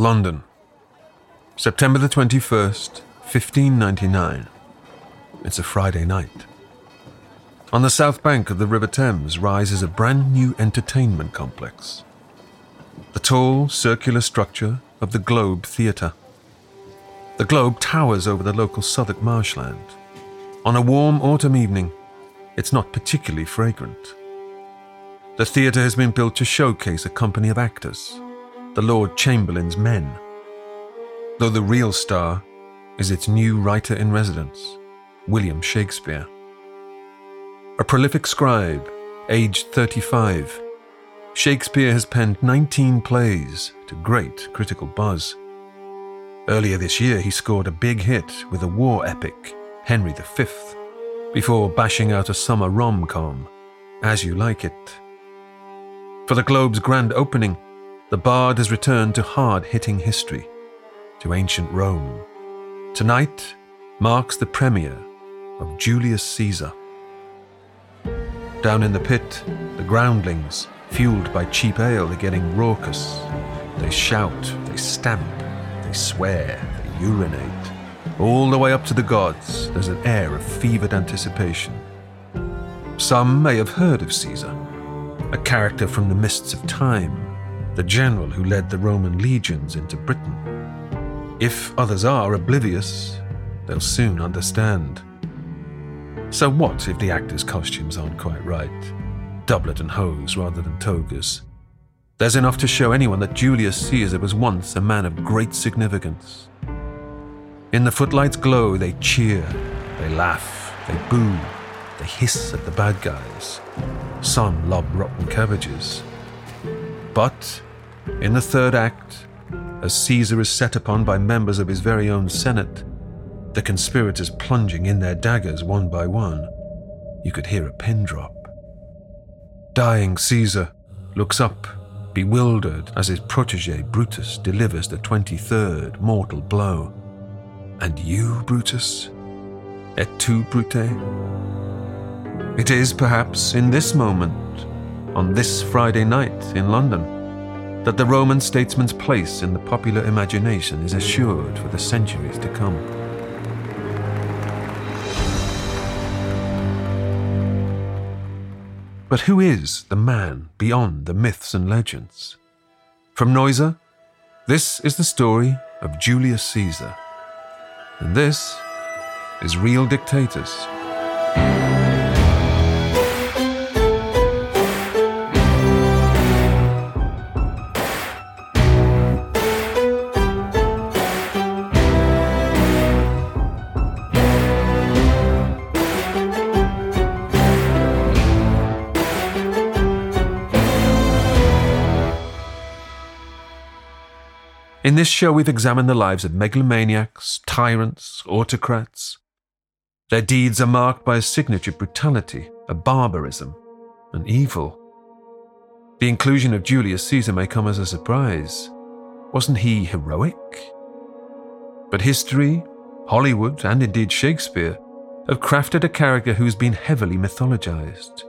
London, September the 21st, 1599. It's a Friday night. On the south bank of the River Thames rises a brand new entertainment complex. The tall, circular structure of the Globe Theatre. The Globe towers over the local Southwark marshland. On a warm autumn evening, it's not particularly fragrant. The theatre has been built to showcase a company of actors, the Lord Chamberlain's men though the real star is its new writer in residence, William Shakespeare. A prolific scribe, aged 35, Shakespeare has penned 19 plays to great critical buzz. Earlier this year, he scored a big hit with a war epic, Henry V, before bashing out a summer rom com, As You Like It. For the Globe's grand opening, the Bard has returned to hard hitting history to ancient Rome. Tonight marks the premiere of Julius Caesar. Down in the pit, the groundlings, fueled by cheap ale, are getting raucous. They shout, they stamp, they swear, they urinate. All the way up to the gods, there's an air of fevered anticipation. Some may have heard of Caesar, a character from the mists of time, the general who led the Roman legions into Britain. If others are oblivious, they'll soon understand. So, what if the actors' costumes aren't quite right? Doublet and hose rather than togas. There's enough to show anyone that Julius Caesar was once a man of great significance. In the footlights' glow, they cheer, they laugh, they boo, they hiss at the bad guys. Some lob rotten cabbages. But in the third act, as Caesar is set upon by members of his very own Senate, the conspirators plunging in their daggers one by one. You could hear a pin drop. Dying Caesar looks up, bewildered, as his protege Brutus delivers the 23rd mortal blow. And you, Brutus? Et tu, Brute? It is perhaps in this moment, on this Friday night in London, that the Roman statesman's place in the popular imagination is assured for the centuries to come. But who is the man beyond the myths and legends? From Noiser, this is the story of Julius Caesar. And this is Real Dictators. In this show, we've examined the lives of megalomaniacs, tyrants, autocrats. Their deeds are marked by a signature brutality, a barbarism, an evil. The inclusion of Julius Caesar may come as a surprise. Wasn't he heroic? But history, Hollywood, and indeed Shakespeare have crafted a character who's been heavily mythologized.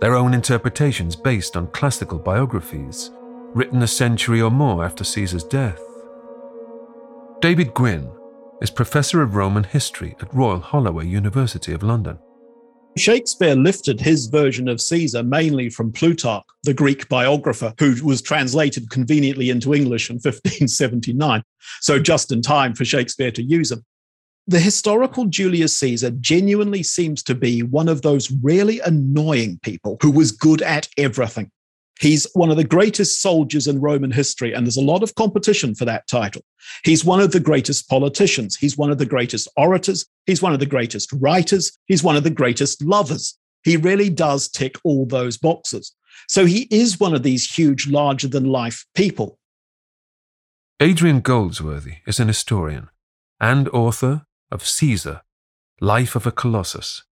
Their own interpretations based on classical biographies written a century or more after Caesar's death. David Gwynn is Professor of Roman History at Royal Holloway University of London. Shakespeare lifted his version of Caesar mainly from Plutarch, the Greek biographer, who was translated conveniently into English in 1579, so just in time for Shakespeare to use him. The historical Julius Caesar genuinely seems to be one of those really annoying people who was good at everything. He's one of the greatest soldiers in Roman history, and there's a lot of competition for that title. He's one of the greatest politicians. He's one of the greatest orators. He's one of the greatest writers. He's one of the greatest lovers. He really does tick all those boxes. So he is one of these huge, larger than life people. Adrian Goldsworthy is an historian and author of Caesar, Life of a Colossus.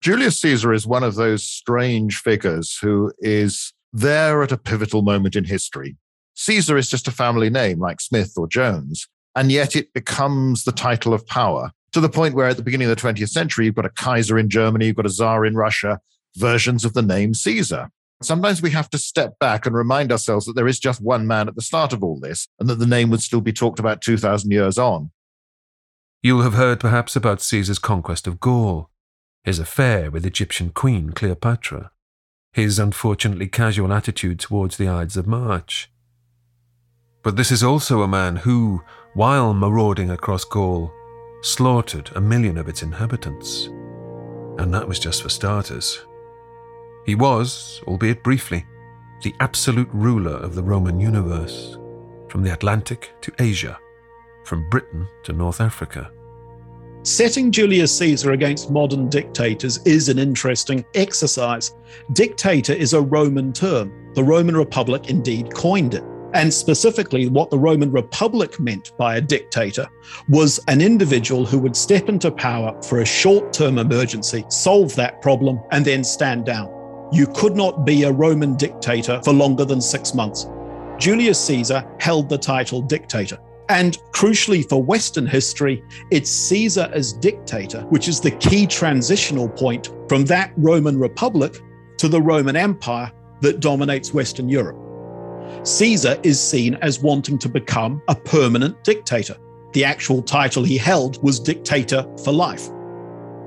Julius Caesar is one of those strange figures who is there at a pivotal moment in history. Caesar is just a family name like Smith or Jones, and yet it becomes the title of power to the point where at the beginning of the 20th century, you've got a Kaiser in Germany, you've got a Tsar in Russia, versions of the name Caesar. Sometimes we have to step back and remind ourselves that there is just one man at the start of all this and that the name would still be talked about 2,000 years on. You'll have heard perhaps about Caesar's conquest of Gaul, his affair with Egyptian Queen Cleopatra, his unfortunately casual attitude towards the Ides of March. But this is also a man who, while marauding across Gaul, slaughtered a million of its inhabitants. And that was just for starters. He was, albeit briefly, the absolute ruler of the Roman universe, from the Atlantic to Asia, from Britain to North Africa. Setting Julius Caesar against modern dictators is an interesting exercise. Dictator is a Roman term. The Roman Republic indeed coined it. And specifically, what the Roman Republic meant by a dictator was an individual who would step into power for a short term emergency, solve that problem, and then stand down. You could not be a Roman dictator for longer than six months. Julius Caesar held the title dictator. And crucially for Western history, it's Caesar as dictator, which is the key transitional point from that Roman Republic to the Roman Empire that dominates Western Europe. Caesar is seen as wanting to become a permanent dictator. The actual title he held was dictator for life.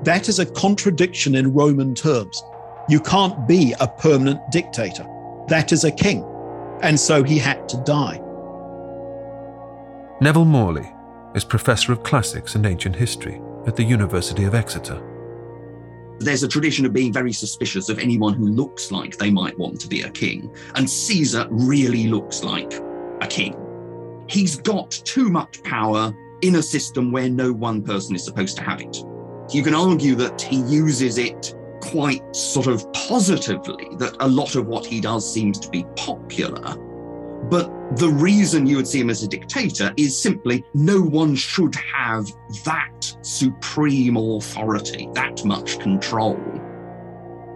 That is a contradiction in Roman terms. You can't be a permanent dictator. That is a king. And so he had to die. Neville Morley is Professor of Classics and Ancient History at the University of Exeter. There's a tradition of being very suspicious of anyone who looks like they might want to be a king, and Caesar really looks like a king. He's got too much power in a system where no one person is supposed to have it. You can argue that he uses it quite sort of positively, that a lot of what he does seems to be popular. But the reason you would see him as a dictator is simply no one should have that supreme authority, that much control.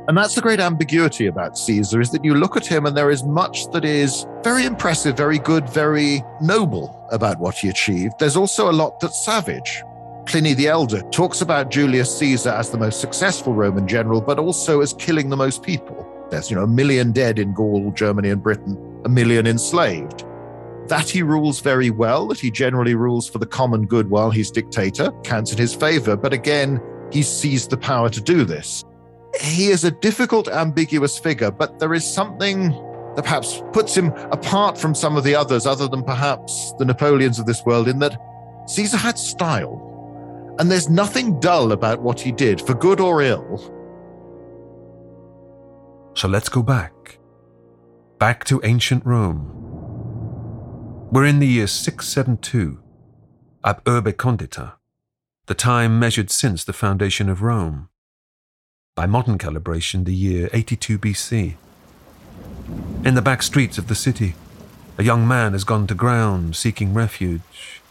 And that's the great ambiguity about Caesar is that you look at him and there is much that is very impressive, very good, very noble about what he achieved. There's also a lot that's savage. Pliny the Elder talks about Julius Caesar as the most successful Roman general, but also as killing the most people. There's, you know, a million dead in Gaul, Germany, and Britain, a million enslaved. That he rules very well, that he generally rules for the common good while he's dictator, counts in his favor. But again, he seized the power to do this. He is a difficult, ambiguous figure, but there is something that perhaps puts him apart from some of the others, other than perhaps the Napoleons of this world, in that Caesar had style. And there's nothing dull about what he did, for good or ill. So let's go back. Back to ancient Rome. We're in the year 672, ab urbe condita, the time measured since the foundation of Rome. By modern calibration, the year 82 BC. In the back streets of the city, a young man has gone to ground seeking refuge.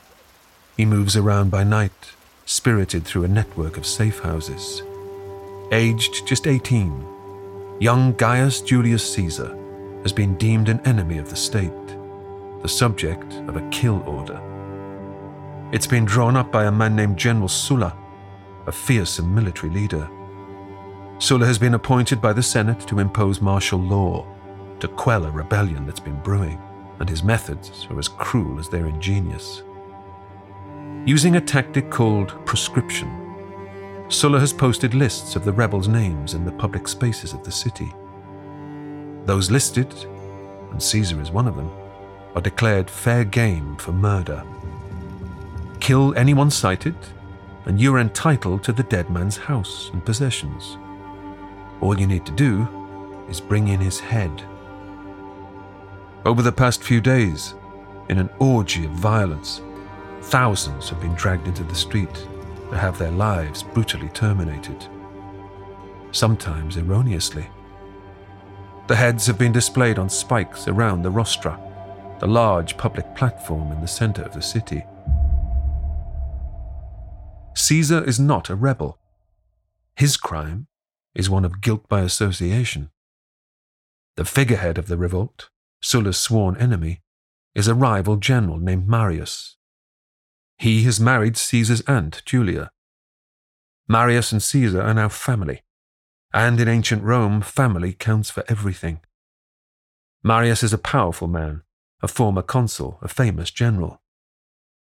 He moves around by night, spirited through a network of safe houses. Aged just 18, young Gaius Julius Caesar has been deemed an enemy of the state, the subject of a kill order. It's been drawn up by a man named General Sulla, a fearsome military leader. Sulla has been appointed by the Senate to impose martial law, to quell a rebellion that's been brewing, and his methods are as cruel as they're ingenious. Using a tactic called proscription, Sulla has posted lists of the rebels' names in the public spaces of the city. Those listed, and Caesar is one of them, are declared fair game for murder. Kill anyone sighted, and you're entitled to the dead man's house and possessions. All you need to do is bring in his head. Over the past few days, in an orgy of violence, Thousands have been dragged into the street to have their lives brutally terminated, sometimes erroneously. The heads have been displayed on spikes around the rostra, the large public platform in the center of the city. Caesar is not a rebel. His crime is one of guilt by association. The figurehead of the revolt, Sulla's sworn enemy, is a rival general named Marius, he has married Caesar's aunt, Julia. Marius and Caesar are now family, and in ancient Rome, family counts for everything. Marius is a powerful man, a former consul, a famous general.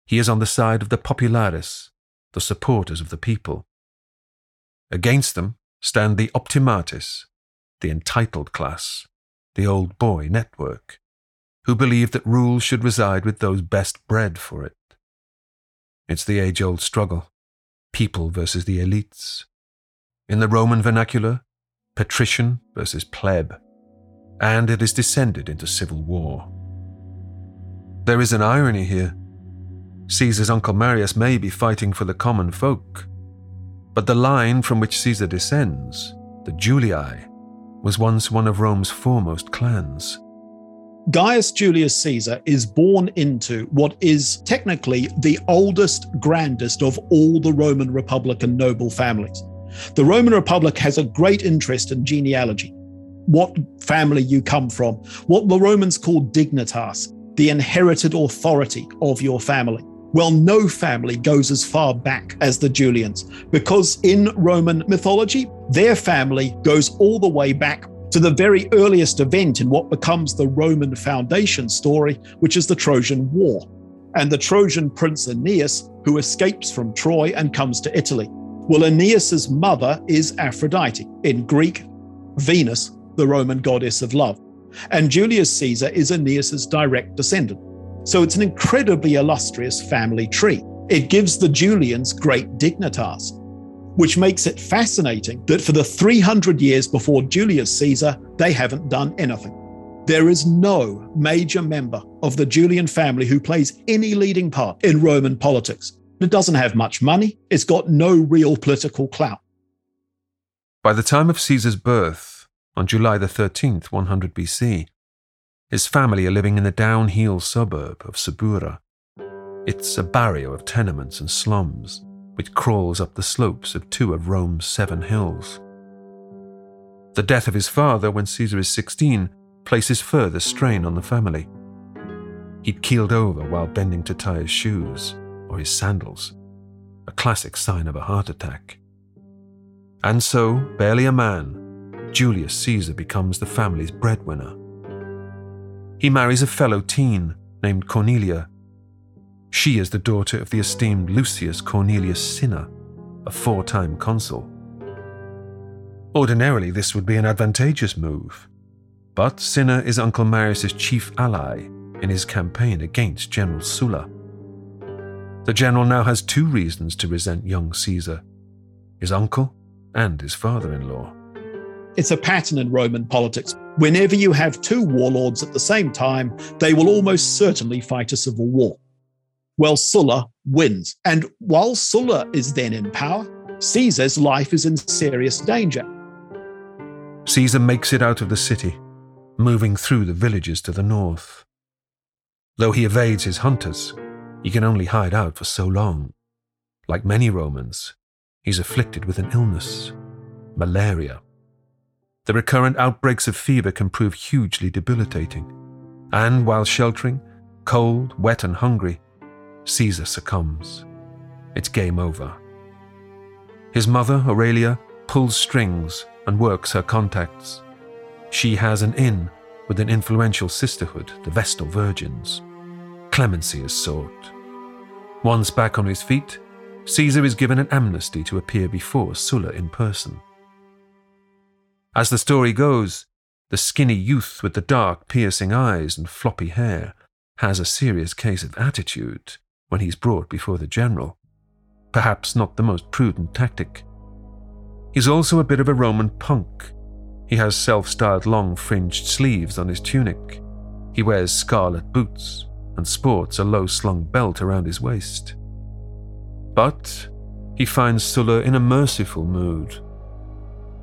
He is on the side of the populares, the supporters of the people. Against them stand the optimates, the entitled class, the old boy network, who believe that rule should reside with those best bred for it. It's the age old struggle people versus the elites. In the Roman vernacular, patrician versus pleb, and it has descended into civil war. There is an irony here. Caesar's uncle Marius may be fighting for the common folk, but the line from which Caesar descends, the Julii, was once one of Rome's foremost clans. Gaius Julius Caesar is born into what is technically the oldest, grandest of all the Roman Republican noble families. The Roman Republic has a great interest in genealogy, what family you come from, what the Romans called dignitas, the inherited authority of your family. Well, no family goes as far back as the Julians, because in Roman mythology, their family goes all the way back to the very earliest event in what becomes the Roman foundation story, which is the Trojan War, and the Trojan prince Aeneas, who escapes from Troy and comes to Italy. Well, Aeneas's mother is Aphrodite, in Greek, Venus, the Roman goddess of love, and Julius Caesar is Aeneas's direct descendant. So it's an incredibly illustrious family tree. It gives the Julians great dignitas, which makes it fascinating that for the 300 years before Julius Caesar, they haven't done anything. There is no major member of the Julian family who plays any leading part in Roman politics. It doesn't have much money, it's got no real political clout. By the time of Caesar's birth, on July the 13th, 100 BC, his family are living in the downhill suburb of Subura. It's a barrio of tenements and slums which crawls up the slopes of two of Rome's seven hills. The death of his father when Caesar is 16 places further strain on the family. He'd keeled over while bending to tie his shoes his sandals, a classic sign of a heart attack. And so, barely a man, Julius Caesar becomes the family's breadwinner. He marries a fellow teen named Cornelia she is the daughter of the esteemed Lucius Cornelius Cinna, a four time consul. Ordinarily, this would be an advantageous move, but Cinna is Uncle Marius's chief ally in his campaign against General Sulla. The general now has two reasons to resent young Caesar his uncle and his father in law. It's a pattern in Roman politics. Whenever you have two warlords at the same time, they will almost certainly fight a civil war. Well, Sulla wins. And while Sulla is then in power, Caesar's life is in serious danger. Caesar makes it out of the city, moving through the villages to the north. Though he evades his hunters, he can only hide out for so long. Like many Romans, he's afflicted with an illness malaria. The recurrent outbreaks of fever can prove hugely debilitating, and while sheltering, cold, wet, and hungry, Caesar succumbs. It's game over. His mother, Aurelia, pulls strings and works her contacts. She has an in with an influential sisterhood, the Vestal Virgins. Clemency is sought. Once back on his feet, Caesar is given an amnesty to appear before Sulla in person. As the story goes, the skinny youth with the dark, piercing eyes and floppy hair has a serious case of attitude when he's brought before the general. Perhaps not the most prudent tactic. He's also a bit of a Roman punk. He has self styled long fringed sleeves on his tunic. He wears scarlet boots and sports a low slung belt around his waist. But he finds Sulla in a merciful mood.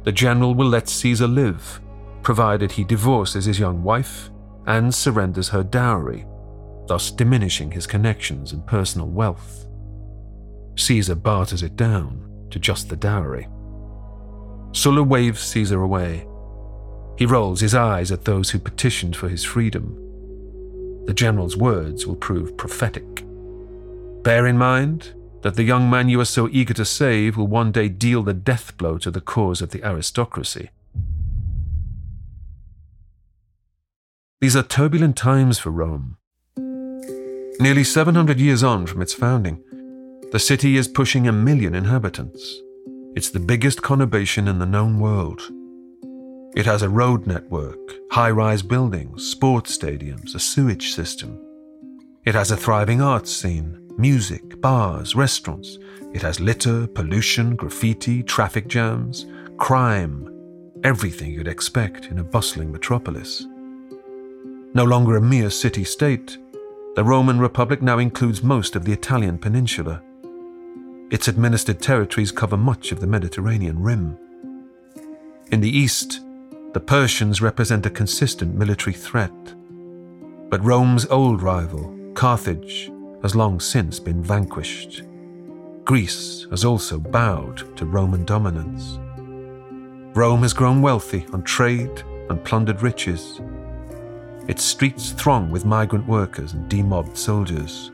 The general will let Caesar live, provided he divorces his young wife and surrenders her dowry thus diminishing his connections and personal wealth. Caesar barters it down to just the dowry. Sulla waves Caesar away. He rolls his eyes at those who petitioned for his freedom. The general's words will prove prophetic. Bear in mind that the young man you are so eager to save will one day deal the death blow to the cause of the aristocracy. These are turbulent times for Rome. Nearly 700 years on from its founding, the city is pushing a million inhabitants. It's the biggest conurbation in the known world. It has a road network, high rise buildings, sports stadiums, a sewage system. It has a thriving arts scene, music, bars, restaurants. It has litter, pollution, graffiti, traffic jams, crime, everything you'd expect in a bustling metropolis. No longer a mere city state, the Roman Republic now includes most of the Italian peninsula. Its administered territories cover much of the Mediterranean rim. In the east, the Persians represent a consistent military threat. But Rome's old rival, Carthage, has long since been vanquished. Greece has also bowed to Roman dominance. Rome has grown wealthy on trade and plundered riches. Its streets throng with migrant workers and demobbed soldiers.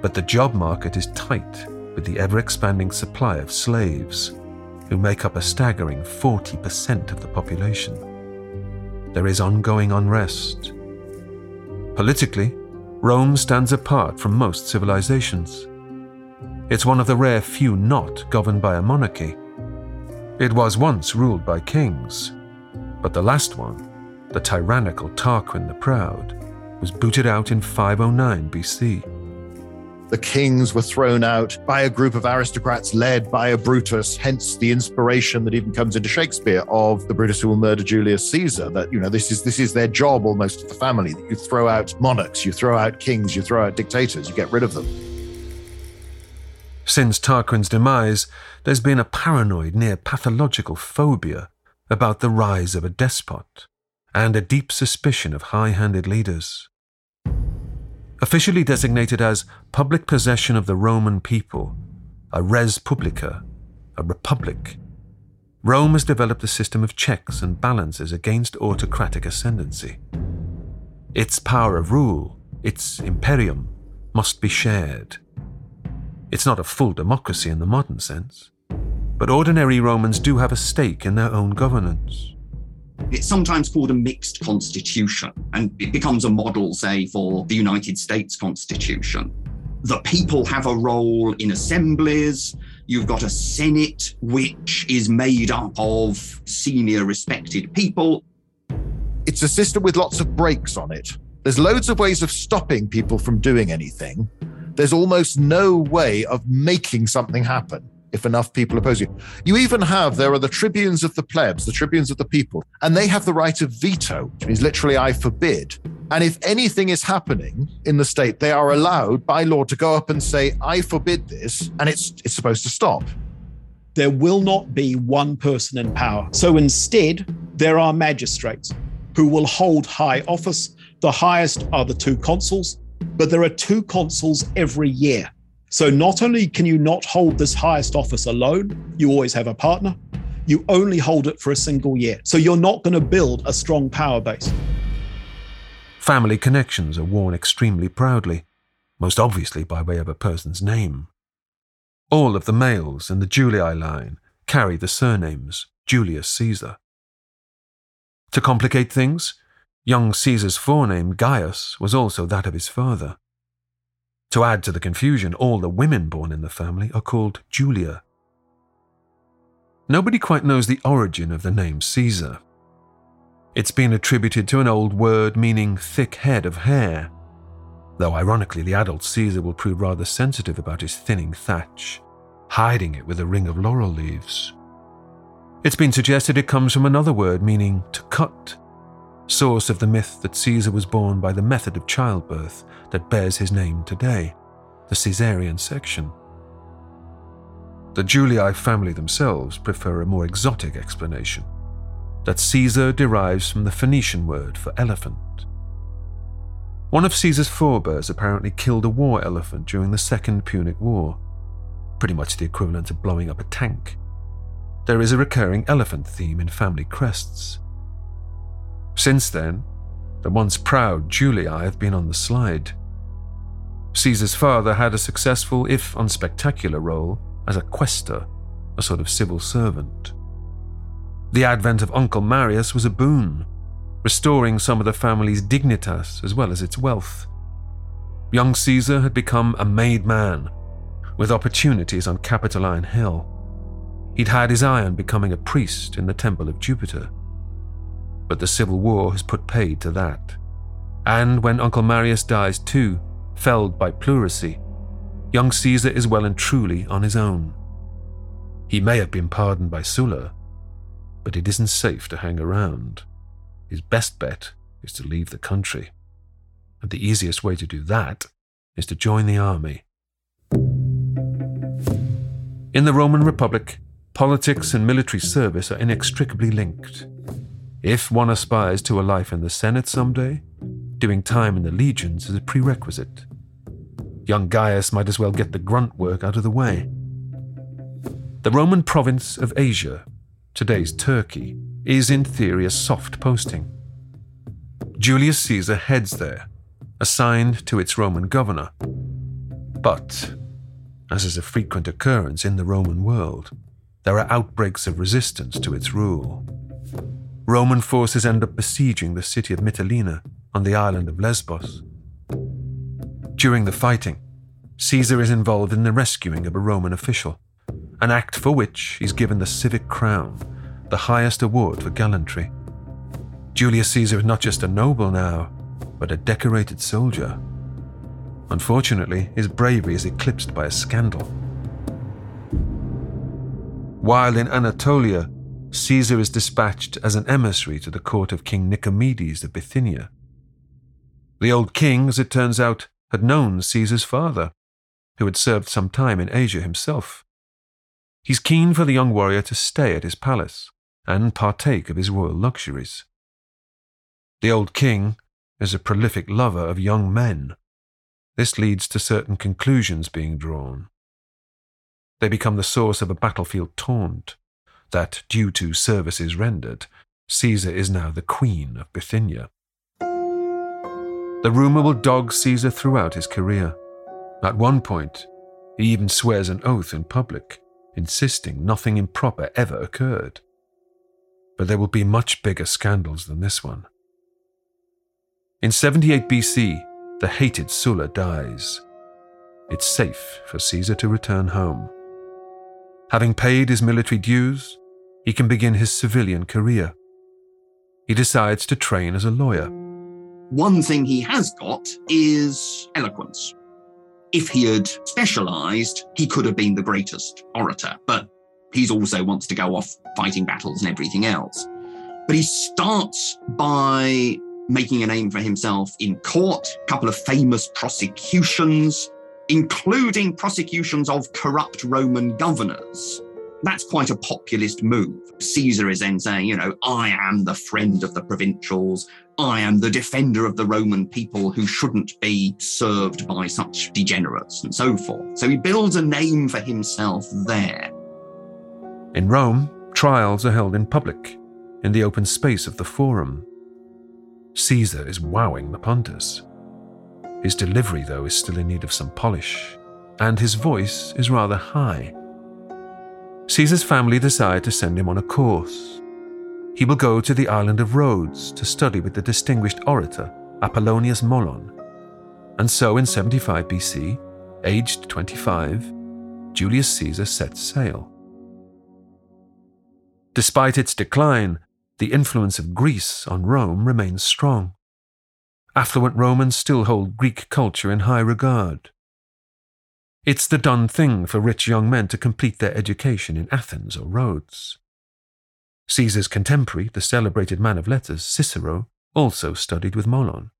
But the job market is tight with the ever expanding supply of slaves, who make up a staggering 40% of the population. There is ongoing unrest. Politically, Rome stands apart from most civilizations. It's one of the rare few not governed by a monarchy. It was once ruled by kings, but the last one the tyrannical Tarquin the Proud, was booted out in 509 BC. The kings were thrown out by a group of aristocrats led by a Brutus, hence the inspiration that even comes into Shakespeare of the Brutus who will murder Julius Caesar. That, you know, this is this is their job almost of the family. That you throw out monarchs, you throw out kings, you throw out dictators, you get rid of them. Since Tarquin's demise, there's been a paranoid, near pathological phobia about the rise of a despot and a deep suspicion of high handed leaders. Officially designated as public possession of the Roman people, a res publica, a republic, Rome has developed a system of checks and balances against autocratic ascendancy. Its power of rule, its imperium, must be shared. It's not a full democracy in the modern sense, but ordinary Romans do have a stake in their own governance. It's sometimes called a mixed constitution, and it becomes a model, say, for the United States Constitution. The people have a role in assemblies. You've got a Senate, which is made up of senior respected people. It's a system with lots of brakes on it. There's loads of ways of stopping people from doing anything. There's almost no way of making something happen if enough people oppose you. You even have, there are the tribunes of the plebs, the tribunes of the people, and they have the right of veto, which means literally, I forbid. And if anything is happening in the state, they are allowed by law to go up and say, I forbid this, and it's, it's supposed to stop. There will not be one person in power. So instead, there are magistrates who will hold high office. The highest are the two consuls, but there are two consuls every year. So not only can you not hold this highest office alone, you always have a partner, you only hold it for a single year. So you're not going to build a strong power base. Family connections are worn extremely proudly, most obviously by way of a person's name. All of the males in the Julii line carry the surnames Julius Caesar. To complicate things, young Caesar's forename Gaius was also that of his father. To add to the confusion, all the women born in the family are called Julia. Nobody quite knows the origin of the name Caesar. It's been attributed to an old word meaning thick head of hair, though ironically, the adult Caesar will prove rather sensitive about his thinning thatch, hiding it with a ring of laurel leaves. It's been suggested it comes from another word meaning to cut, source of the myth that Caesar was born by the method of childbirth that bears his name today, the Caesarean section. The Julii family themselves prefer a more exotic explanation that Caesar derives from the Phoenician word for elephant. One of Caesar's forebears apparently killed a war elephant during the Second Punic War, pretty much the equivalent of blowing up a tank. There is a recurring elephant theme in family crests. Since then, the once proud Julii have been on the slide. Caesar's father had a successful, if unspectacular, role as a quaestor, a sort of civil servant. The advent of Uncle Marius was a boon. restoring some of the family's dignitas as well as its wealth. Young Caesar had become a made man, with opportunities on Capitoline Hill. He'd had his eye on becoming a priest in the Temple of Jupiter. But the Civil War has put paid to that. And when Uncle Marius dies too, felled by pleurisy, young Caesar is well and truly on his own. He may have been pardoned by Sulla, but it isn't safe to hang around. His best bet is to leave the country. And the easiest way to do that is to join the army. In the Roman Republic, politics and military service are inextricably linked. If one aspires to a life in the Senate someday, doing time in the legions is a prerequisite. Young Gaius might as well get the grunt work out of the way. The Roman province of Asia, today's Turkey, is in theory a soft posting. Julius Caesar heads there, assigned to its Roman governor. But, as is a frequent occurrence in the Roman world, there are outbreaks of resistance to its rule. Roman forces end up besieging the city of Mytilene on the island of Lesbos. During the fighting, Caesar is involved in the rescuing of a Roman official, an act for which he's given the civic crown, the highest award for gallantry. Julius Caesar is not just a noble now, but a decorated soldier. Unfortunately, his bravery is eclipsed by a scandal. While in Anatolia, Caesar is dispatched as an emissary to the court of King Nicomedes of Bithynia. The old king, as it turns out, had known Caesar's father, who had served some time in Asia himself. He's keen for the young warrior to stay at his palace and partake of his royal luxuries. The old king is a prolific lover of young men. This leads to certain conclusions being drawn. They become the source of a battlefield taunt that, due to services rendered, Caesar is now the queen of Bithynia. The rumour will dog Caesar throughout his career. At one point, he even swears an oath in public, insisting nothing improper ever occurred. But there will be much bigger scandals than this one. In 78 BC, the hated Sulla dies. It's safe for Caesar to return home. Having paid his military dues, he can begin his civilian career. He decides to train as a lawyer one thing he has got is eloquence. If he had specialized, he could have been the greatest orator, but he also wants to go off fighting battles and everything else. But he starts by making a name for himself in court, a couple of famous prosecutions, including prosecutions of corrupt Roman governors. That's quite a populist move. Caesar is then saying, you know, I am the friend of the provincials. I am the defender of the Roman people who shouldn't be served by such degenerates and so forth. So he builds a name for himself there. In Rome, trials are held in public, in the open space of the Forum. Caesar is wowing the punters. His delivery, though, is still in need of some polish, and his voice is rather high. Caesar's family decide to send him on a course he will go to the island of Rhodes to study with the distinguished orator Apollonius Molon. And so in 75 BC, aged 25, Julius Caesar sets sail. Despite its decline, the influence of Greece on Rome remains strong. Affluent Romans still hold Greek culture in high regard. It's the done thing for rich young men to complete their education in Athens or Rhodes. Caesar's contemporary, the celebrated man of letters, Cicero, also studied with Molon.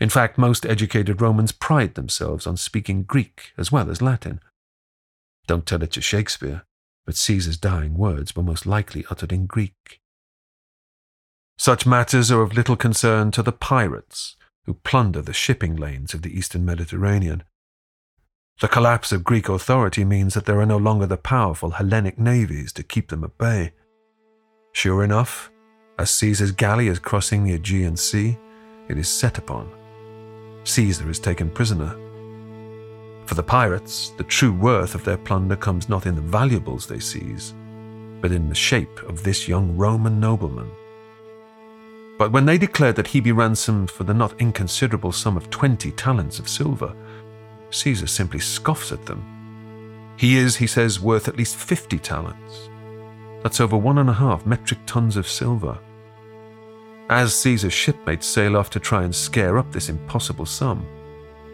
In fact, most educated Romans pride themselves on speaking Greek as well as Latin. Don't tell it to Shakespeare, but Caesar's dying words were most likely uttered in Greek. Such matters are of little concern to the pirates who plunder the shipping lanes of the eastern Mediterranean. The collapse of Greek authority means that there are no longer the powerful Hellenic navies to keep them at bay. Sure enough, as Caesar's galley is crossing the Aegean Sea, it is set upon. Caesar is taken prisoner. For the pirates, the true worth of their plunder comes not in the valuables they seize, but in the shape of this young Roman nobleman. But when they declared that he be ransomed for the not inconsiderable sum of 20 talents of silver, Caesar simply scoffs at them. He is, he says, worth at least 50 talents. That's over one and a half metric tons of silver. As Caesar's shipmates sail off to try and scare up this impossible sum,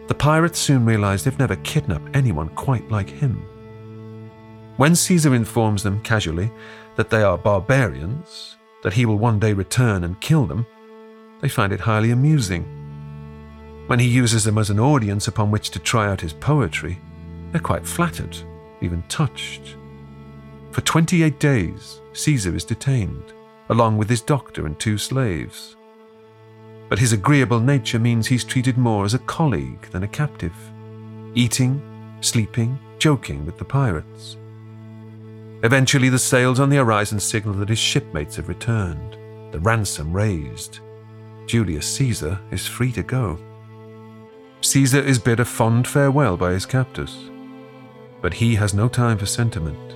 the pirates soon realize they've never kidnapped anyone quite like him. When Caesar informs them casually that they are barbarians, that he will one day return and kill them, they find it highly amusing. When he uses them as an audience upon which to try out his poetry, they're quite flattered, even touched. For 28 days, Caesar is detained, along with his doctor and two slaves. But his agreeable nature means he's treated more as a colleague than a captive, eating, sleeping, joking with the pirates. Eventually, the sails on the horizon signal that his shipmates have returned, the ransom raised. Julius Caesar is free to go. Caesar is bid a fond farewell by his captors, but he has no time for sentiment.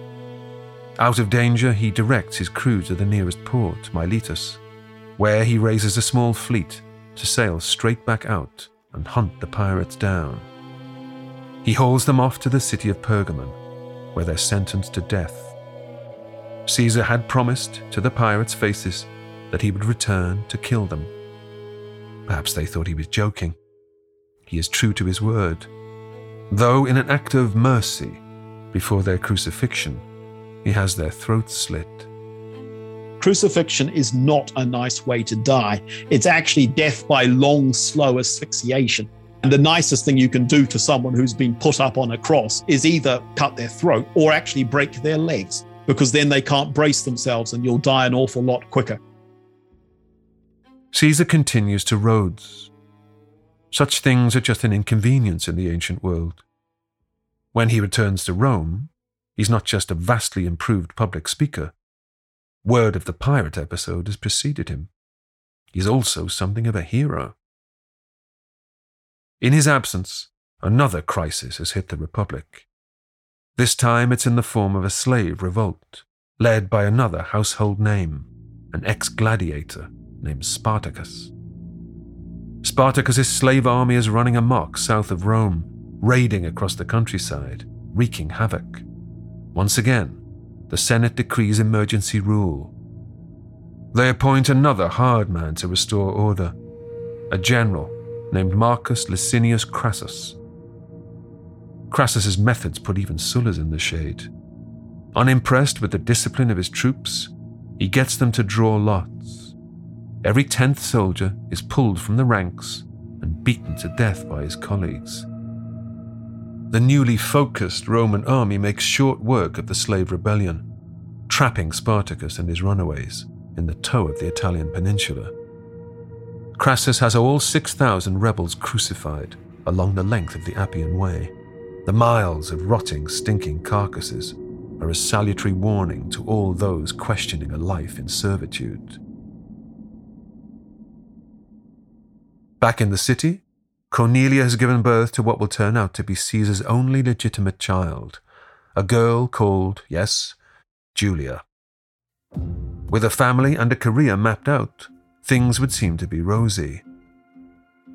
Out of danger, he directs his crew to the nearest port, Miletus, where he raises a small fleet to sail straight back out and hunt the pirates down. He hauls them off to the city of Pergamon, where they're sentenced to death. Caesar had promised to the pirates' faces that he would return to kill them. Perhaps they thought he was joking. He is true to his word. Though, in an act of mercy, before their crucifixion, he has their throats slit. Crucifixion is not a nice way to die. It's actually death by long, slow asphyxiation. And the nicest thing you can do to someone who's been put up on a cross is either cut their throat or actually break their legs because then they can't brace themselves and you'll die an awful lot quicker. Caesar continues to Rhodes. Such things are just an inconvenience in the ancient world. When he returns to Rome, he's not just a vastly improved public speaker. Word of the pirate episode has preceded him. He's also something of a hero. In his absence, another crisis has hit the Republic. This time it's in the form of a slave revolt, led by another household name, an ex gladiator named Spartacus. Spartacus's slave army is running amok south of Rome, raiding across the countryside, wreaking havoc. Once again, the Senate decrees emergency rule. They appoint another hard man to restore order, a general named Marcus Licinius Crassus. Crassus's methods put even Sulla's in the shade. Unimpressed with the discipline of his troops, he gets them to draw lots. Every tenth soldier is pulled from the ranks and beaten to death by his colleagues. The newly focused Roman army makes short work of the slave rebellion, trapping Spartacus and his runaways in the toe of the Italian peninsula. Crassus has all 6,000 rebels crucified along the length of the Appian Way. The miles of rotting, stinking carcasses are a salutary warning to all those questioning a life in servitude. Back in the city, Cornelia has given birth to what will turn out to be Caesar's only legitimate child, a girl called, yes, Julia. With a family and a career mapped out, things would seem to be rosy.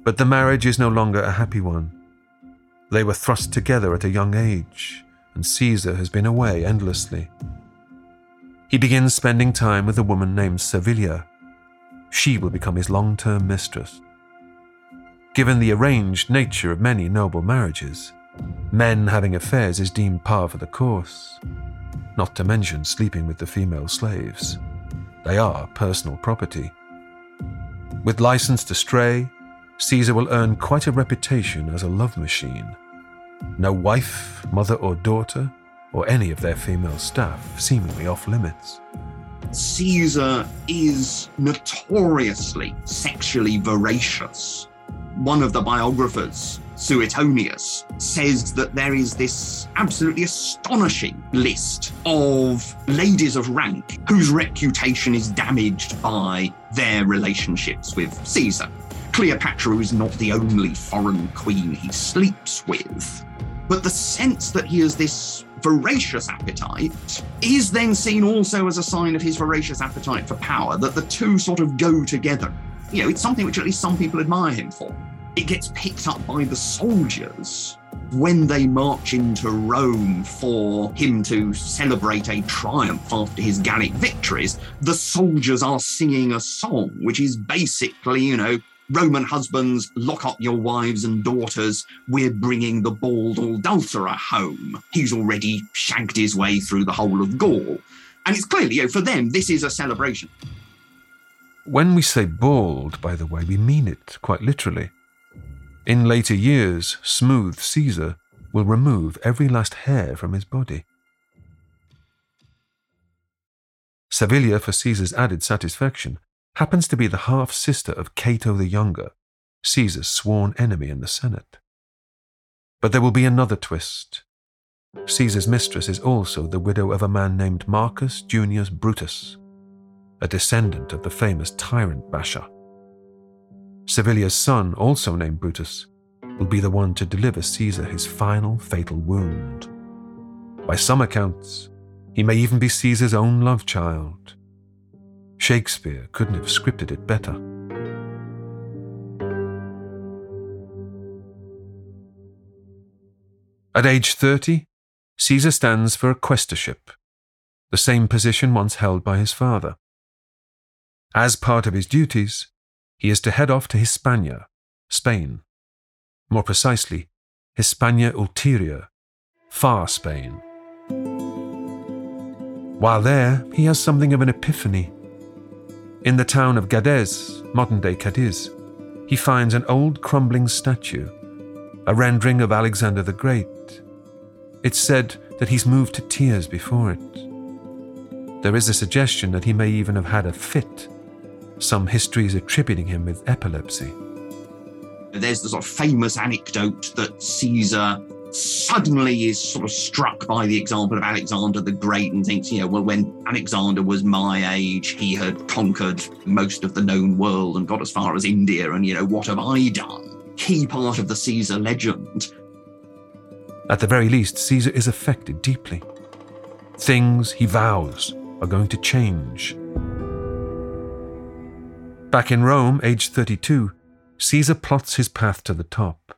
But the marriage is no longer a happy one. They were thrust together at a young age, and Caesar has been away endlessly. He begins spending time with a woman named Servilia. She will become his long term mistress. Given the arranged nature of many noble marriages, men having affairs is deemed par for the course, not to mention sleeping with the female slaves. They are personal property. With license to stray, Caesar will earn quite a reputation as a love machine. No wife, mother, or daughter, or any of their female staff seemingly off limits. Caesar is notoriously sexually voracious. One of the biographers, Suetonius, says that there is this absolutely astonishing list of ladies of rank whose reputation is damaged by their relationships with Caesar. Cleopatra is not the only foreign queen he sleeps with, but the sense that he has this voracious appetite is then seen also as a sign of his voracious appetite for power, that the two sort of go together. You know, it's something which at least some people admire him for. It gets picked up by the soldiers when they march into Rome for him to celebrate a triumph after his Gallic victories, the soldiers are singing a song, which is basically, you know, Roman husbands, lock up your wives and daughters. We're bringing the bald adulterer home. He's already shanked his way through the whole of Gaul. And it's clearly, you know, for them, this is a celebration. When we say bald, by the way, we mean it quite literally. In later years, smooth Caesar will remove every last hair from his body. Servilia, for Caesar's added satisfaction, happens to be the half sister of Cato the Younger, Caesar's sworn enemy in the Senate. But there will be another twist. Caesar's mistress is also the widow of a man named Marcus Junius Brutus, a descendant of the famous tyrant Basha. Servilia's son, also named Brutus, will be the one to deliver Caesar his final fatal wound. By some accounts, he may even be Caesar's own love child. Shakespeare couldn't have scripted it better. At age 30, Caesar stands for a quaestorship, the same position once held by his father. As part of his duties, he is to head off to Hispania, Spain. More precisely, Hispania Ulterior, far Spain. While there, he has something of an epiphany. In the town of Gades, modern day Cadiz, he finds an old crumbling statue, a rendering of Alexander the Great. It's said that he's moved to tears before it. There is a suggestion that he may even have had a fit some histories attributing him with epilepsy. There's the sort of famous anecdote that Caesar suddenly is sort of struck by the example of Alexander the Great and thinks, you know, well, when Alexander was my age, he had conquered most of the known world and got as far as India, and, you know, what have I done? Key part of the Caesar legend. At the very least, Caesar is affected deeply. Things, he vows, are going to change. Back in Rome, aged 32, Caesar plots his path to the top.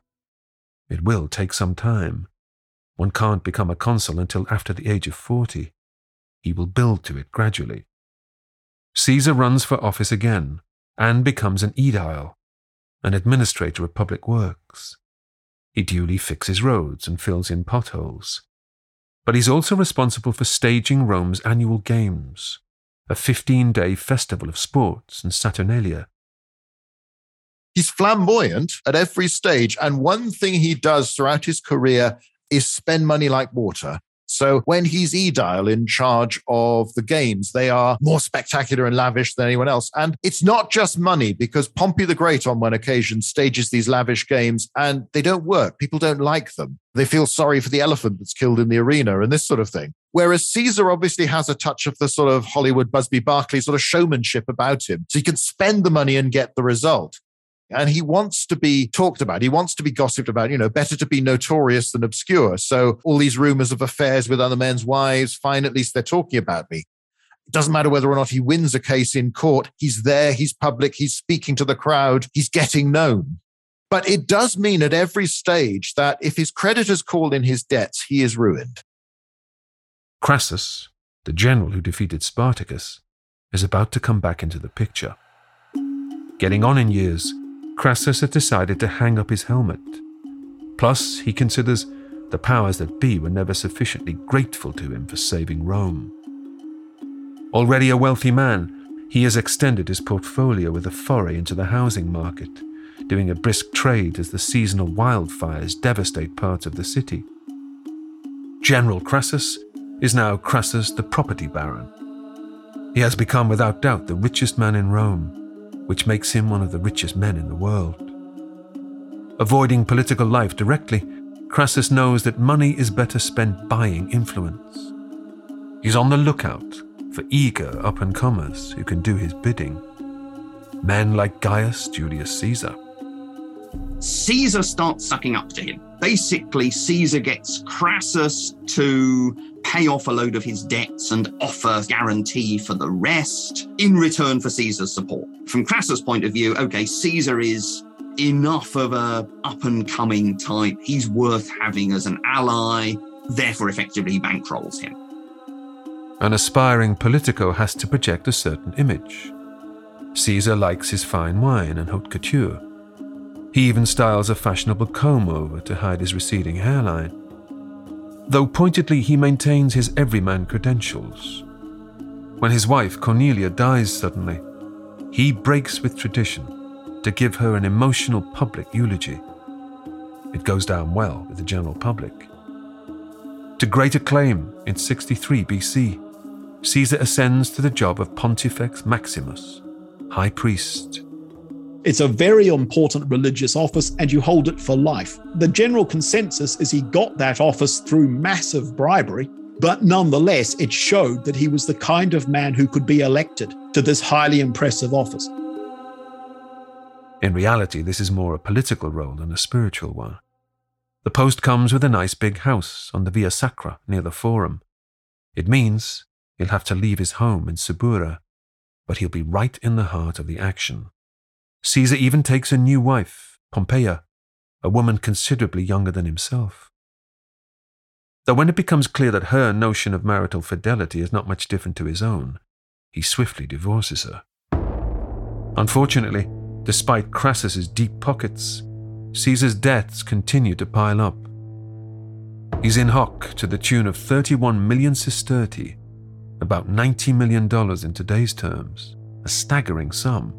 It will take some time. One can't become a consul until after the age of 40. He will build to it gradually. Caesar runs for office again and becomes an aedile, an administrator of public works. He duly fixes roads and fills in potholes. But he's also responsible for staging Rome's annual games, a 15 day festival of sports and Saturnalia. He's flamboyant at every stage. And one thing he does throughout his career is spend money like water. So when he's Aedile in charge of the games, they are more spectacular and lavish than anyone else. And it's not just money because Pompey the Great on one occasion stages these lavish games and they don't work. People don't like them. They feel sorry for the elephant that's killed in the arena and this sort of thing. Whereas Caesar obviously has a touch of the sort of Hollywood Busby Berkeley sort of showmanship about him. So he can spend the money and get the result and he wants to be talked about. He wants to be gossiped about. You know, better to be notorious than obscure. So all these rumors of affairs with other men's wives, fine, at least they're talking about me. It doesn't matter whether or not he wins a case in court. He's there, he's public, he's speaking to the crowd, he's getting known. But it does mean at every stage that if his creditors call in his debts, he is ruined. Crassus, the general who defeated Spartacus, is about to come back into the picture. Getting on in years, Crassus had decided to hang up his helmet. Plus, he considers the powers that be were never sufficiently grateful to him for saving Rome. Already a wealthy man, he has extended his portfolio with a foray into the housing market, doing a brisk trade as the seasonal wildfires devastate parts of the city. General Crassus is now Crassus the property baron. He has become without doubt the richest man in Rome which makes him one of the richest men in the world. Avoiding political life directly, Crassus knows that money is better spent buying influence. He's on the lookout for eager up and comers who can do his bidding. Men like Gaius Julius Caesar. Caesar starts sucking up to him. Basically, Caesar gets Crassus to pay off a load of his debts and offer guarantee for the rest in return for Caesar's support. From Crassus' point of view, okay, Caesar is enough of a up and coming type. He's worth having as an ally. Therefore, effectively, he bankrolls him. An aspiring politico has to project a certain image. Caesar likes his fine wine and haute couture. He even styles a fashionable comb over to hide his receding hairline. Though pointedly he maintains his everyman credentials. When his wife Cornelia dies suddenly, he breaks with tradition to give her an emotional public eulogy. It goes down well with the general public. To great acclaim in 63 BC, Caesar ascends to the job of Pontifex Maximus, high priest. It's a very important religious office and you hold it for life. The general consensus is he got that office through massive bribery, but nonetheless, it showed that he was the kind of man who could be elected to this highly impressive office. In reality, this is more a political role than a spiritual one. The post comes with a nice big house on the Via Sacra near the Forum. It means he'll have to leave his home in Subura, but he'll be right in the heart of the action. Caesar even takes a new wife, Pompeia, a woman considerably younger than himself. Though when it becomes clear that her notion of marital fidelity is not much different to his own, he swiftly divorces her. Unfortunately, despite Crassus's deep pockets, Caesar's debts continue to pile up. He's in hock to the tune of 31 million sestertii, about $90 million in today's terms, a staggering sum.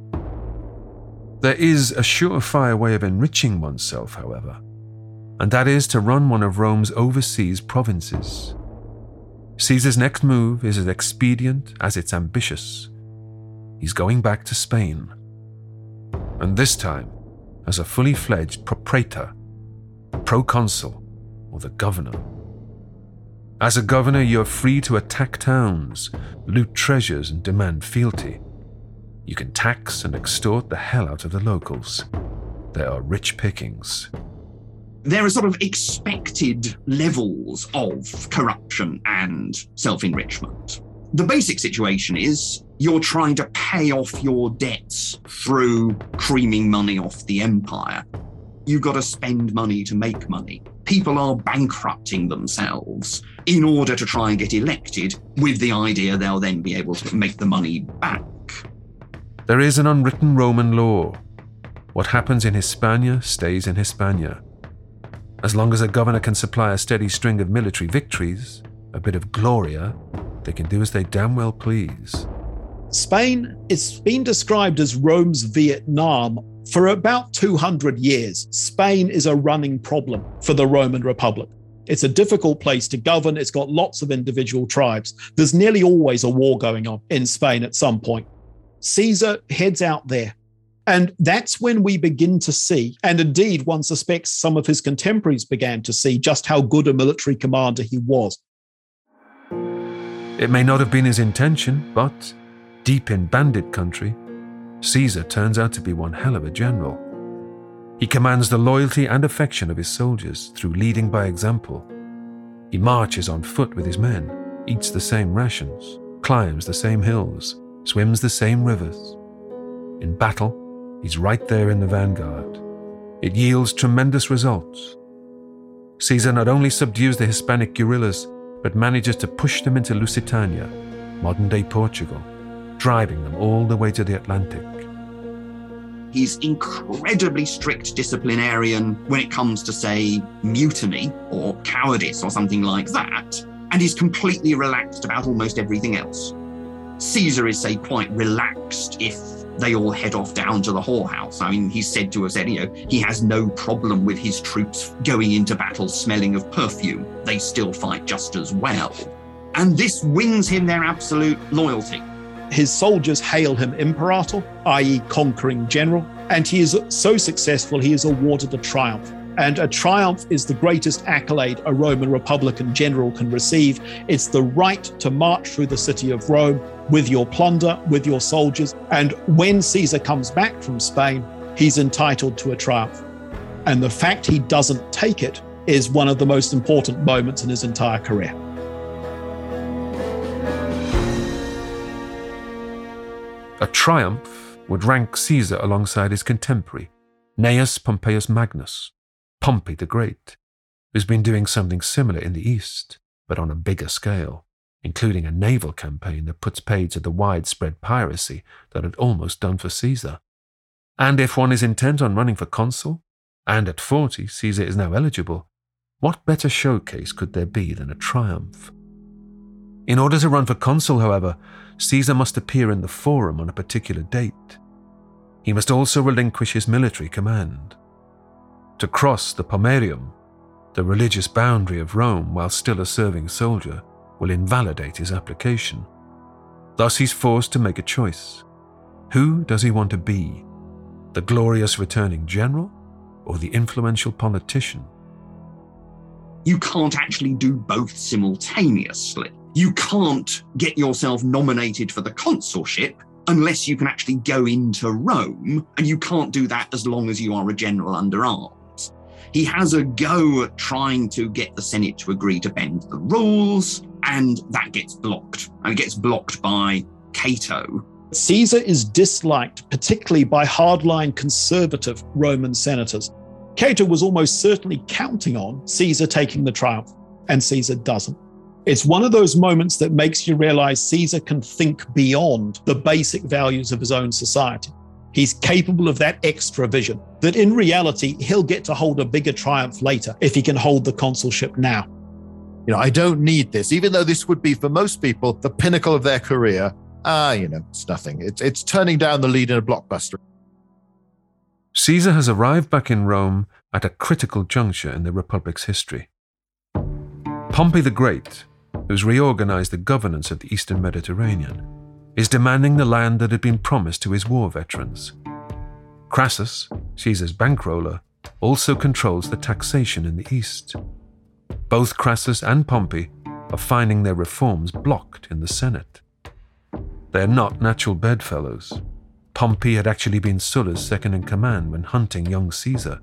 There is a surefire way of enriching oneself, however, and that is to run one of Rome's overseas provinces. Caesar's next move is as expedient as it's ambitious. He's going back to Spain. And this time, as a fully fledged propraetor, proconsul, or the governor. As a governor, you are free to attack towns, loot treasures, and demand fealty. You can tax and extort the hell out of the locals. There are rich pickings. There are sort of expected levels of corruption and self enrichment. The basic situation is you're trying to pay off your debts through creaming money off the empire. You've got to spend money to make money. People are bankrupting themselves in order to try and get elected with the idea they'll then be able to make the money back. There is an unwritten Roman law. What happens in Hispania stays in Hispania. As long as a governor can supply a steady string of military victories, a bit of gloria, they can do as they damn well please. Spain, it's been described as Rome's Vietnam for about 200 years. Spain is a running problem for the Roman Republic. It's a difficult place to govern. It's got lots of individual tribes. There's nearly always a war going on in Spain at some point. Caesar heads out there. And that's when we begin to see, and indeed one suspects some of his contemporaries began to see just how good a military commander he was. It may not have been his intention, but deep in bandit country, Caesar turns out to be one hell of a general. He commands the loyalty and affection of his soldiers through leading by example. He marches on foot with his men, eats the same rations, climbs the same hills, swims the same rivers. In battle, he's right there in the vanguard. It yields tremendous results. Caesar not only subdues the Hispanic guerrillas, but manages to push them into Lusitania, modern day Portugal, driving them all the way to the Atlantic. He's incredibly strict disciplinarian when it comes to, say, mutiny or cowardice or something like that, and he's completely relaxed about almost everything else. Caesar is, say, quite relaxed if they all head off down to the whorehouse. I mean, he's said to us, you know, he has no problem with his troops going into battle smelling of perfume. They still fight just as well. And this wins him their absolute loyalty. His soldiers hail him imperator, i.e., conquering general, and he is so successful he is awarded a triumph. And a triumph is the greatest accolade a Roman Republican general can receive. It's the right to march through the city of Rome with your plunder, with your soldiers. And when Caesar comes back from Spain, he's entitled to a triumph. And the fact he doesn't take it is one of the most important moments in his entire career. A triumph would rank Caesar alongside his contemporary, Gnaeus Pompeius Magnus, Pompey the Great, who's been doing something similar in the East, but on a bigger scale, including a naval campaign that puts paid to the widespread piracy that had almost done for Caesar. And if one is intent on running for consul, and at 40 Caesar is now eligible, what better showcase could there be than a triumph? In order to run for consul, however, Caesar must appear in the forum on a particular date. He must also relinquish his military command. To cross the Pomerium, the religious boundary of Rome while still a serving soldier, will invalidate his application. Thus, he's forced to make a choice. Who does he want to be? The glorious returning general or the influential politician? You can't actually do both simultaneously. You can't get yourself nominated for the consulship unless you can actually go into Rome, and you can't do that as long as you are a general under arms. He has a go at trying to get the Senate to agree to bend the rules, and that gets blocked. And it gets blocked by Cato. Caesar is disliked, particularly by hardline conservative Roman senators. Cato was almost certainly counting on Caesar taking the triumph, and Caesar doesn't. It's one of those moments that makes you realize Caesar can think beyond the basic values of his own society. He's capable of that extra vision, that in reality, he'll get to hold a bigger triumph later if he can hold the consulship now. You know, I don't need this, even though this would be for most people the pinnacle of their career. Ah, you know, it's nothing. It's, it's turning down the lead in a blockbuster. Caesar has arrived back in Rome at a critical juncture in the Republic's history. Pompey the Great, who's reorganized the governance of the Eastern Mediterranean, is demanding the land that had been promised to his war veterans. Crassus, Caesar's bankroller, also controls the taxation in the East. Both Crassus and Pompey are finding their reforms blocked in the Senate. They're not natural bedfellows. Pompey had actually been Sulla's second in command when hunting young Caesar.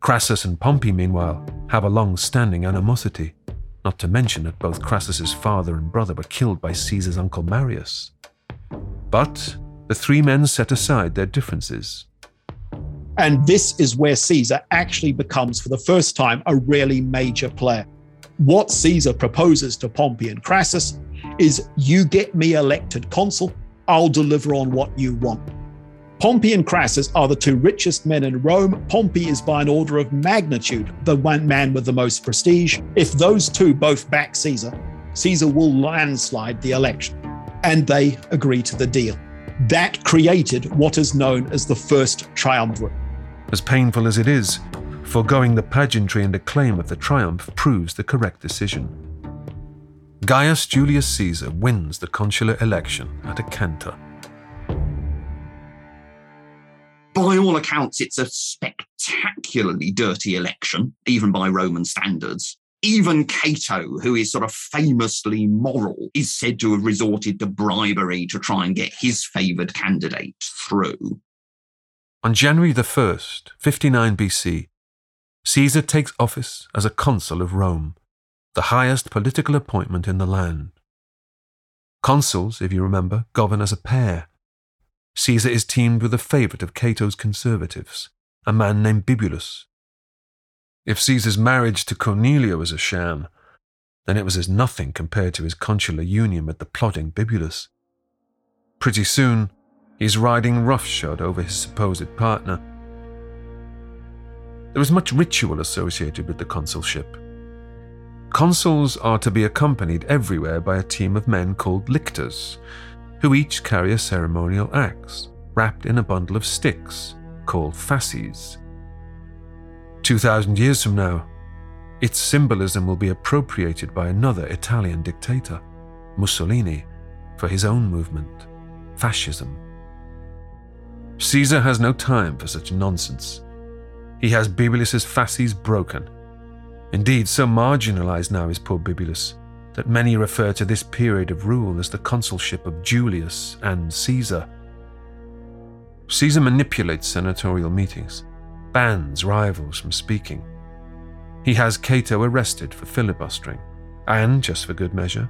Crassus and Pompey, meanwhile, have a long standing animosity not to mention that both Crassus's father and brother were killed by Caesar's uncle Marius. But the three men set aside their differences. And this is where Caesar actually becomes, for the first time, a really major player. What Caesar proposes to Pompey and Crassus is you get me elected consul, I'll deliver on what you want. Pompey and Crassus are the two richest men in Rome. Pompey is by an order of magnitude the one man with the most prestige. If those two both back Caesar, Caesar will landslide the election. And they agree to the deal. That created what is known as the First Triumvirate. As painful as it is, foregoing the pageantry and acclaim of the triumph proves the correct decision. Gaius Julius Caesar wins the consular election at a by all accounts, it's a spectacularly dirty election, even by Roman standards. Even Cato, who is sort of famously moral, is said to have resorted to bribery to try and get his favoured candidate through. On January the 1st, 59 BC, Caesar takes office as a consul of Rome, the highest political appointment in the land. Consuls, if you remember, govern as a pair Caesar is teamed with a favourite of Cato's conservatives, a man named Bibulus. If Caesar's marriage to Cornelia was a sham, then it was as nothing compared to his consular union with the plotting Bibulus. Pretty soon, he's riding roughshod over his supposed partner. There was much ritual associated with the consulship. Consuls are to be accompanied everywhere by a team of men called lictors, who each carry a ceremonial axe wrapped in a bundle of sticks called fasces. 2,000 years from now, its symbolism will be appropriated by another Italian dictator, Mussolini, for his own movement, fascism. Caesar has no time for such nonsense. He has Bibulus's fasces broken. Indeed, so marginalized now is poor Bibulus that many refer to this period of rule as the consulship of Julius and Caesar. Caesar manipulates senatorial meetings. bans rivals from speaking. He has Cato arrested for filibustering, and, just for good measure,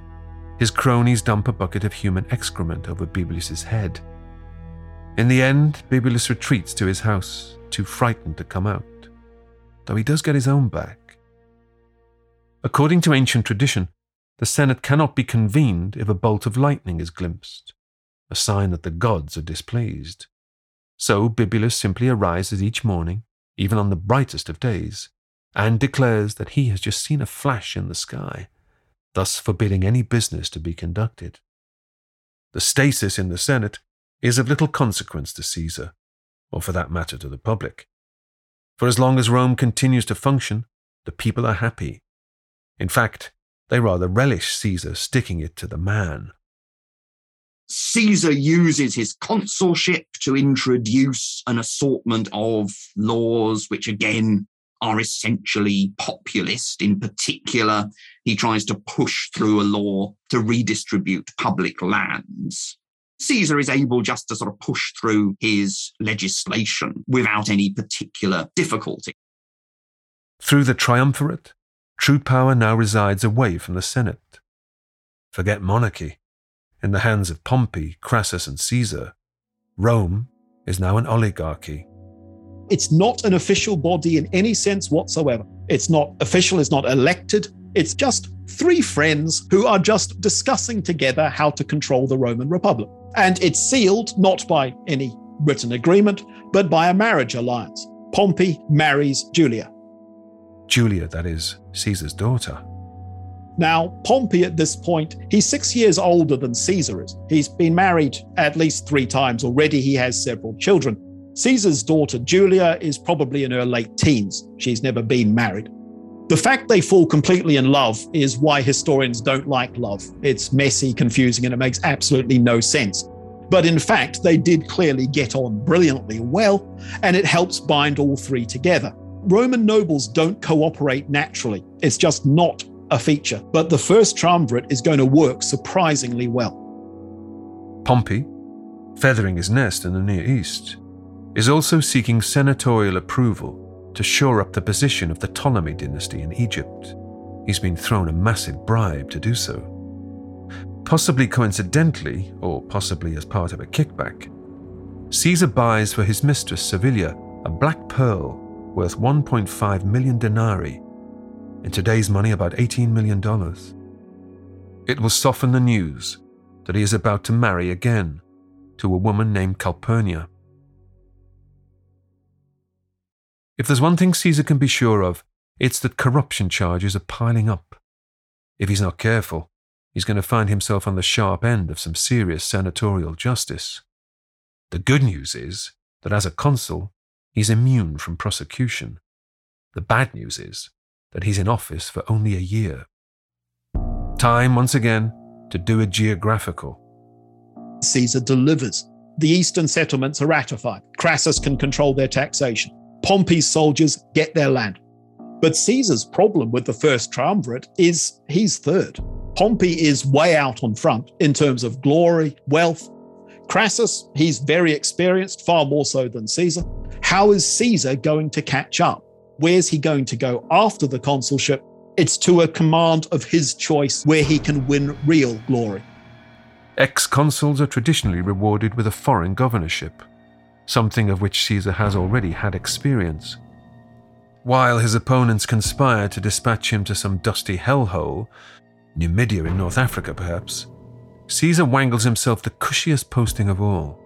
his cronies dump a bucket of human excrement over Bibulus' head. In the end, Bibulus retreats to his house, too frightened to come out, though he does get his own back. According to ancient tradition, the Senate cannot be convened if a bolt of lightning is glimpsed, a sign that the gods are displeased. So Bibulus simply arises each morning, even on the brightest of days, and declares that he has just seen a flash in the sky, thus forbidding any business to be conducted. The stasis in the Senate is of little consequence to Caesar, or for that matter to the public. For as long as Rome continues to function, the people are happy. In fact, they rather relish Caesar sticking it to the man. Caesar uses his consulship to introduce an assortment of laws, which again are essentially populist. In particular, he tries to push through a law to redistribute public lands. Caesar is able just to sort of push through his legislation without any particular difficulty. Through the triumvirate, true power now resides away from the Senate. Forget monarchy. In the hands of Pompey, Crassus, and Caesar, Rome is now an oligarchy. It's not an official body in any sense whatsoever. It's not official, it's not elected. It's just three friends who are just discussing together how to control the Roman Republic. And it's sealed not by any written agreement, but by a marriage alliance. Pompey marries Julia. Julia, that is, Caesar's daughter. Now, Pompey at this point, he's six years older than Caesar is. He's been married at least three times already. He has several children. Caesar's daughter, Julia, is probably in her late teens. She's never been married. The fact they fall completely in love is why historians don't like love. It's messy, confusing, and it makes absolutely no sense. But in fact, they did clearly get on brilliantly well, and it helps bind all three together. Roman nobles don't cooperate naturally, it's just not a feature. But the first triumvirate is going to work surprisingly well. Pompey, feathering his nest in the Near East, is also seeking senatorial approval to shore up the position of the Ptolemy dynasty in Egypt. He's been thrown a massive bribe to do so. Possibly coincidentally, or possibly as part of a kickback, Caesar buys for his mistress Servilia a black pearl worth 1.5 million denarii, in today's money about $18 million. It will soften the news that he is about to marry again to a woman named Calpurnia. If there's one thing Caesar can be sure of, it's that corruption charges are piling up. If he's not careful, he's going to find himself on the sharp end of some serious senatorial justice. The good news is that as a consul, he's immune from prosecution. The bad news is that he's in office for only a year. Time, once again, to do a geographical. Caesar delivers. The eastern settlements are ratified. Crassus can control their taxation. Pompey's soldiers get their land. But Caesar's problem with the first triumvirate is he's third. Pompey is way out on front in terms of glory, wealth. Crassus, he's very experienced, far more so than Caesar. How is Caesar going to catch up? Where's he going to go after the consulship? It's to a command of his choice where he can win real glory. Ex consuls are traditionally rewarded with a foreign governorship, something of which Caesar has already had experience. While his opponents conspire to dispatch him to some dusty hellhole, Numidia in North Africa perhaps, Caesar wangles himself the cushiest posting of all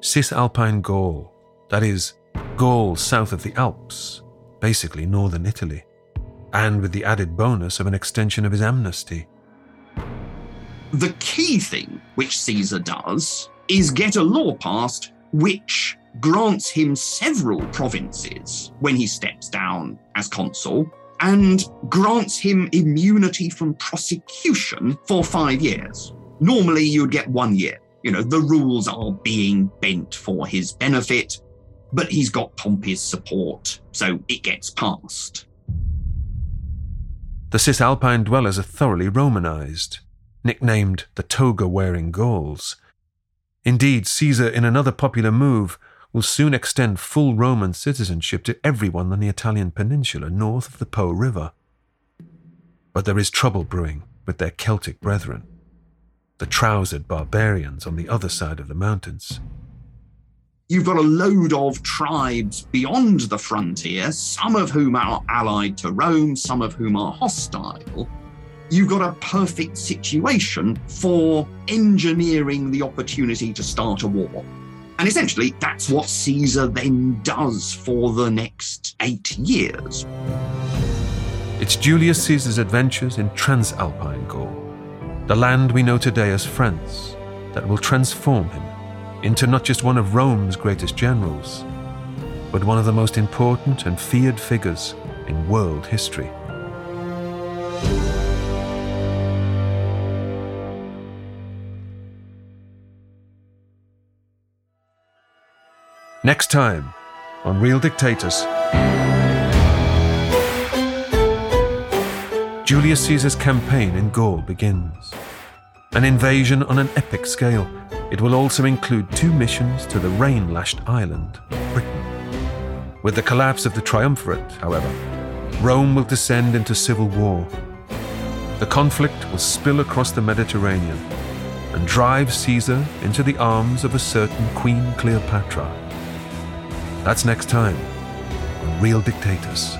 Cisalpine Gaul, that is, Gaul south of the Alps, basically northern Italy, and with the added bonus of an extension of his amnesty. The key thing which Caesar does is get a law passed which grants him several provinces when he steps down as consul and grants him immunity from prosecution for five years. Normally, you'd get one year. You know, the rules are being bent for his benefit, but he's got Pompey's support, so it gets passed. The Cisalpine dwellers are thoroughly Romanized, nicknamed the toga wearing Gauls, Indeed, Caesar, in another popular move, will soon extend full Roman citizenship to everyone on the Italian peninsula north of the Po River. But there is trouble brewing with their Celtic brethren, the trousered barbarians on the other side of the mountains. You've got a load of tribes beyond the frontier, some of whom are allied to Rome, some of whom are hostile. You've got a perfect situation for engineering the opportunity to start a war. And essentially, that's what Caesar then does for the next eight years. It's Julius Caesar's adventures in Transalpine Gaul, the land we know today as France, that will transform him into not just one of Rome's greatest generals, but one of the most important and feared figures in world history. Next time on Real Dictators. Julius Caesar's campaign in Gaul begins. An invasion on an epic scale. It will also include two missions to the rain lashed island, Britain. With the collapse of the triumvirate, however, Rome will descend into civil war. The conflict will spill across the Mediterranean and drive Caesar into the arms of a certain Queen Cleopatra. That's next time on Real Dictators.